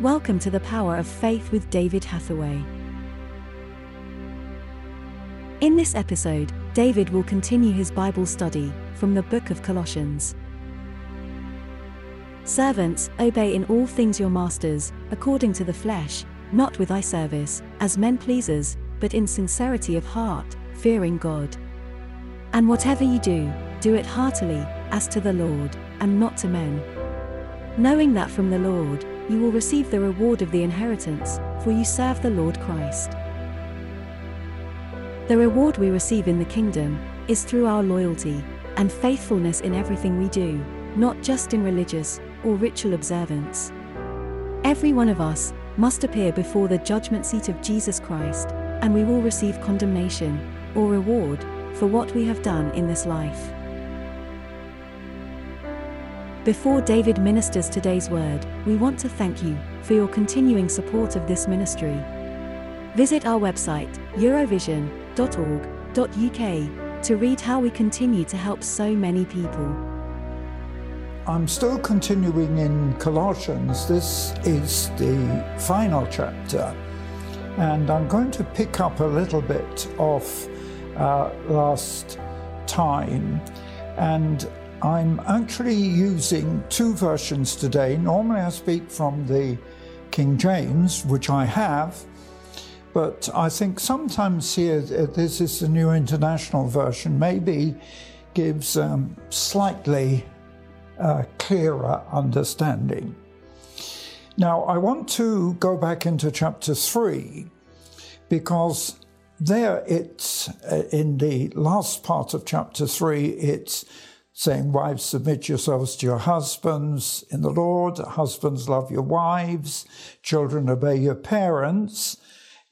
Welcome to the Power of Faith with David Hathaway. In this episode, David will continue his Bible study from the book of Colossians. Servants, obey in all things your masters, according to the flesh, not with eye service, as men pleasers, but in sincerity of heart, fearing God. And whatever you do, do it heartily, as to the Lord, and not to men. Knowing that from the Lord, you will receive the reward of the inheritance, for you serve the Lord Christ. The reward we receive in the kingdom is through our loyalty and faithfulness in everything we do, not just in religious or ritual observance. Every one of us must appear before the judgment seat of Jesus Christ, and we will receive condemnation or reward for what we have done in this life. Before David ministers today's word, we want to thank you for your continuing support of this ministry. Visit our website, eurovision.org.uk, to read how we continue to help so many people. I'm still continuing in Colossians. This is the final chapter, and I'm going to pick up a little bit of uh, last time. And I'm actually using two versions today. Normally, I speak from the King James, which I have, but I think sometimes here, uh, this is the New International Version, maybe gives um, slightly uh, clearer understanding. Now, I want to go back into chapter 3 because there it's uh, in the last part of chapter 3, it's saying, Wives, submit yourselves to your husbands in the Lord. Husbands, love your wives. Children, obey your parents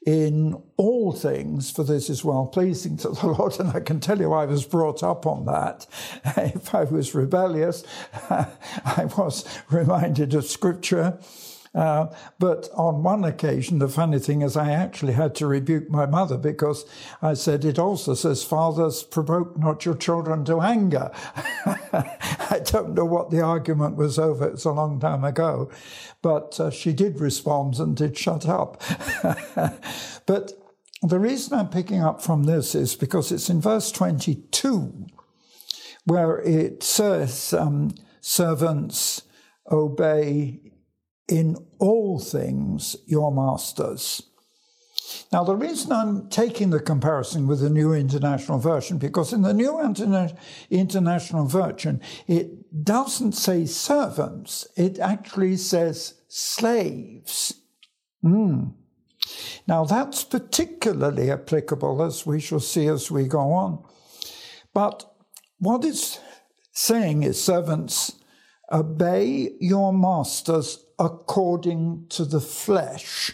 in all things, for this is well pleasing to the Lord. And I can tell you, I was brought up on that. if I was rebellious, I was reminded of scripture uh, but on one occasion, the funny thing is, I actually had to rebuke my mother because I said, It also says, Fathers, provoke not your children to anger. I don't know what the argument was over, it's a long time ago. But uh, she did respond and did shut up. but the reason I'm picking up from this is because it's in verse 22 where it says, um, Servants, obey in all things your masters. Now, the reason I'm taking the comparison with the New International Version, because in the New Interna- International Version, it doesn't say servants, it actually says slaves. Mm. Now, that's particularly applicable, as we shall see as we go on. But what it's saying is, servants, obey your masters according to the flesh.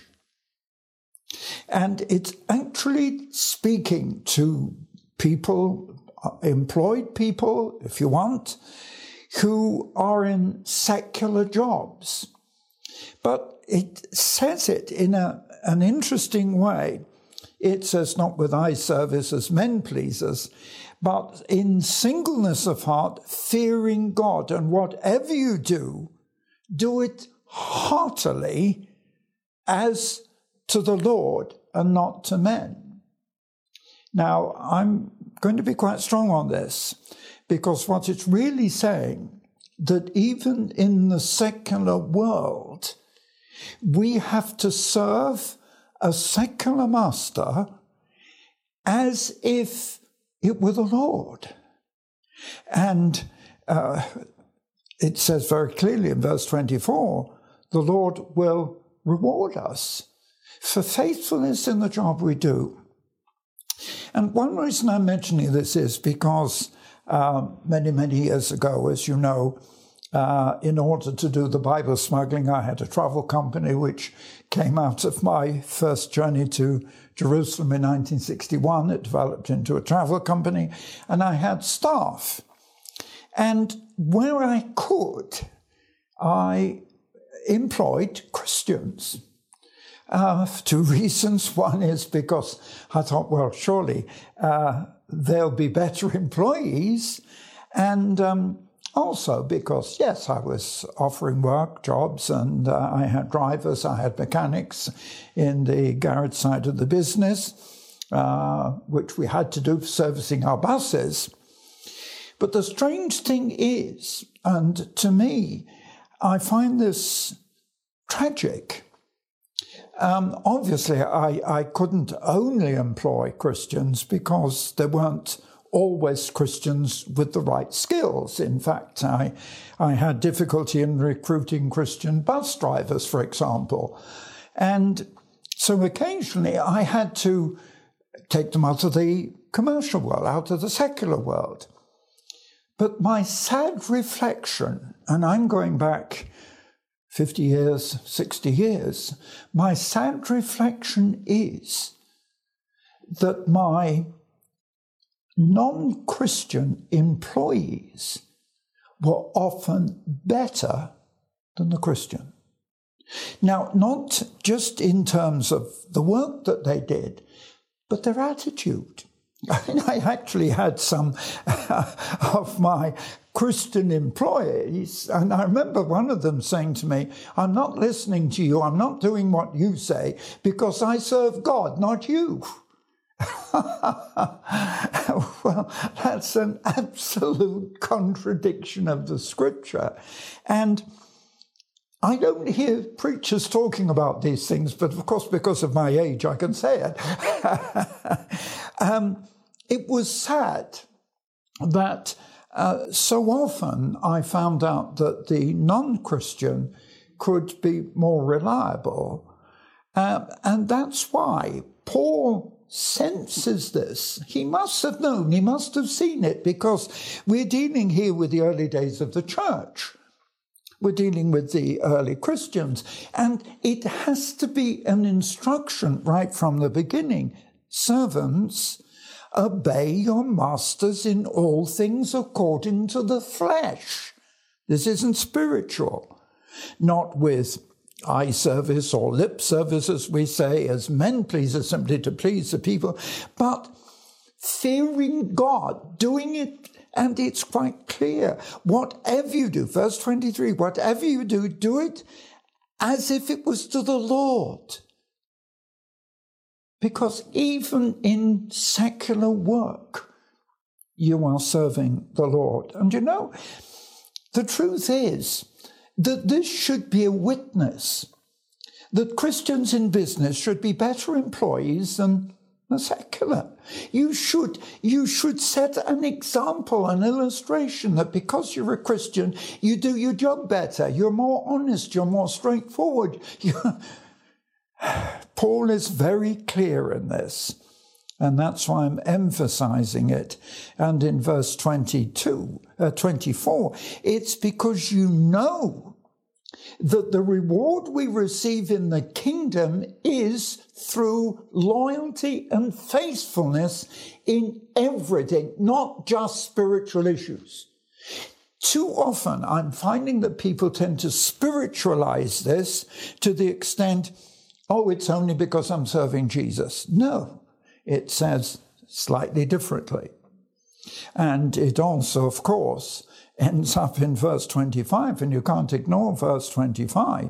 And it's actually speaking to people, uh, employed people, if you want, who are in secular jobs. But it says it in a, an interesting way. It says, not with eye service as men pleasers, but in singleness of heart, fearing God. And whatever you do, do it heartily as to the Lord and not to men. Now, I'm going to be quite strong on this because what it's really saying that even in the secular world, we have to serve a secular master as if it were the Lord. And uh, it says very clearly in verse 24 the Lord will reward us for faithfulness in the job we do. And one reason I'm mentioning this is because uh, many, many years ago, as you know, uh, in order to do the Bible smuggling, I had a travel company which came out of my first journey to Jerusalem in 1961. It developed into a travel company, and I had staff. And where I could, I employed Christians. Uh, two reasons. One is because I thought, well, surely uh, they'll be better employees. And um, Also, because yes, I was offering work, jobs, and uh, I had drivers, I had mechanics in the garage side of the business, uh, which we had to do for servicing our buses. But the strange thing is, and to me, I find this tragic. Um, obviously, I, I couldn't only employ Christians because there weren't always Christians with the right skills. In fact, I, I had difficulty in recruiting Christian bus drivers, for example. And so occasionally I had to take them out of the commercial world, out of the secular world. But my sad reflection, and I'm going back 50 years, 60 years, my sad reflection is that my non Christian employees were often better than the Christian. Now, not just in terms of the work that they did, but their attitude. I actually had some of my Christian employees, and I remember one of them saying to me, I'm not listening to you, I'm not doing what you say, because I serve God, not you. well, that's an absolute contradiction of the scripture. And I don't hear preachers talking about these things, but of course, because of my age, I can say it. um, it was sad that uh, so often I found out that the non Christian could be more reliable. Uh, and that's why Paul senses this. He must have known, he must have seen it, because we're dealing here with the early days of the church. We're dealing with the early Christians, and it has to be an instruction right from the beginning. Servants, obey your masters in all things according to the flesh. This isn't spiritual, not with eye service or lip service, as we say, as men please, pleasers simply to please the people, but fearing God, doing it, and it's quite clear. Whatever you do, verse 23, whatever you do, do it as if it was to the Lord. Because even in secular work, you are serving the Lord. And you know, the truth is, that this should be a witness that Christians in business should be better employees than the secular. You should, you should set an example, an illustration that because you're a Christian, you do your job better, you're more honest, you're more straightforward. You're... Paul is very clear in this. And that's why I'm emphasizing it. And in verse 22, uh, 24, it's because you know that the reward we receive in the kingdom is through loyalty and faithfulness in everything, not just spiritual issues. Too often, I'm finding that people tend to spiritualize this to the extent, oh, it's only because I'm serving Jesus. No, it says slightly differently. And it also, of course, ends up in verse 25, and you can't ignore verse 25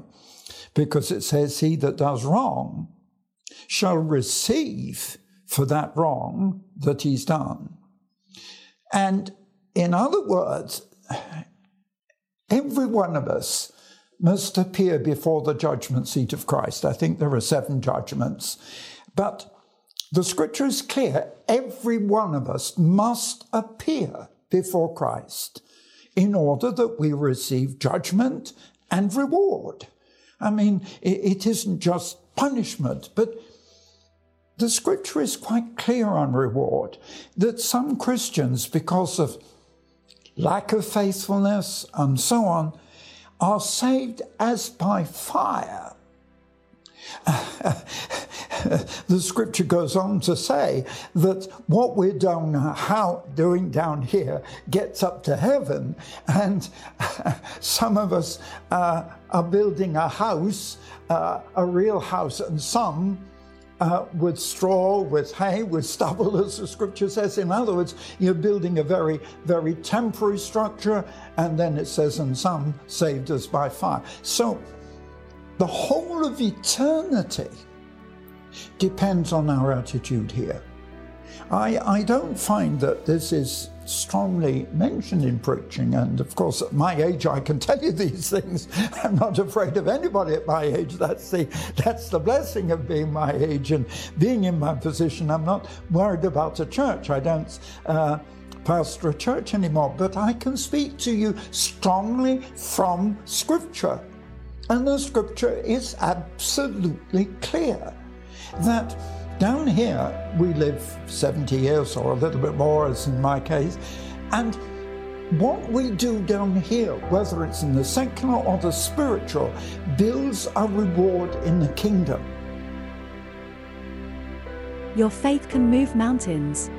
because it says, He that does wrong shall receive for that wrong that he's done. And in other words, every one of us must appear before the judgment seat of Christ. I think there are seven judgments. But the scripture is clear every one of us must appear before Christ in order that we receive judgment and reward. I mean, it isn't just punishment, but the scripture is quite clear on reward that some Christians, because of lack of faithfulness and so on, are saved as by fire. the scripture goes on to say that what we're doing, how, doing down here gets up to heaven, and some of us uh, are building a house, uh, a real house, and some uh, with straw, with hay, with stubble, as the scripture says. In other words, you're building a very, very temporary structure, and then it says, and some saved us by fire. So the whole of eternity depends on our attitude here. I, I don't find that this is strongly mentioned in preaching. And of course, at my age, I can tell you these things. I'm not afraid of anybody at my age. That's the, that's the blessing of being my age and being in my position. I'm not worried about a church. I don't. Uh, pastor a church anymore, but I can speak to you strongly from Scripture. And the Scripture is absolutely clear that down here, we live 70 years or a little bit more, as in my case, and what we do down here, whether it's in the secular or the spiritual, builds a reward in the kingdom. Your faith can move mountains,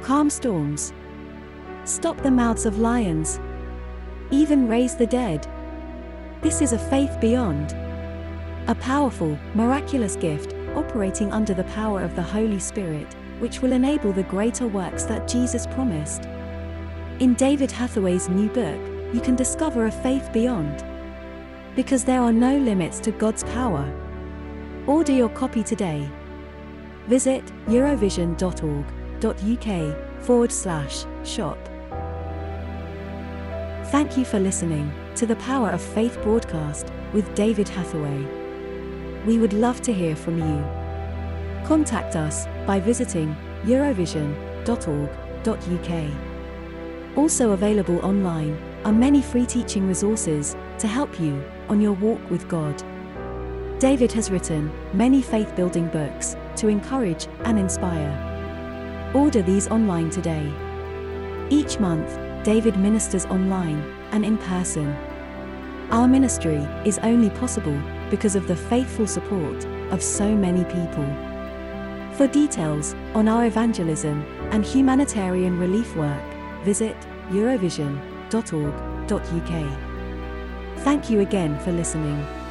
calm storms, stop the mouths of lions, even raise the dead. This is a faith beyond. A powerful, miraculous gift operating under the power of the Holy Spirit, which will enable the greater works that Jesus promised. In David Hathaway's new book, you can discover a faith beyond. Because there are no limits to God's power. Order your copy today. Visit eurovision.org.uk forward slash shop. Thank you for listening to the Power of Faith broadcast with David Hathaway. We would love to hear from you. Contact us by visiting eurovision.org.uk. Also available online are many free teaching resources to help you on your walk with God. David has written many faith building books to encourage and inspire. Order these online today. Each month, David ministers online and in person. Our ministry is only possible because of the faithful support of so many people. For details on our evangelism and humanitarian relief work, visit eurovision.org.uk. Thank you again for listening.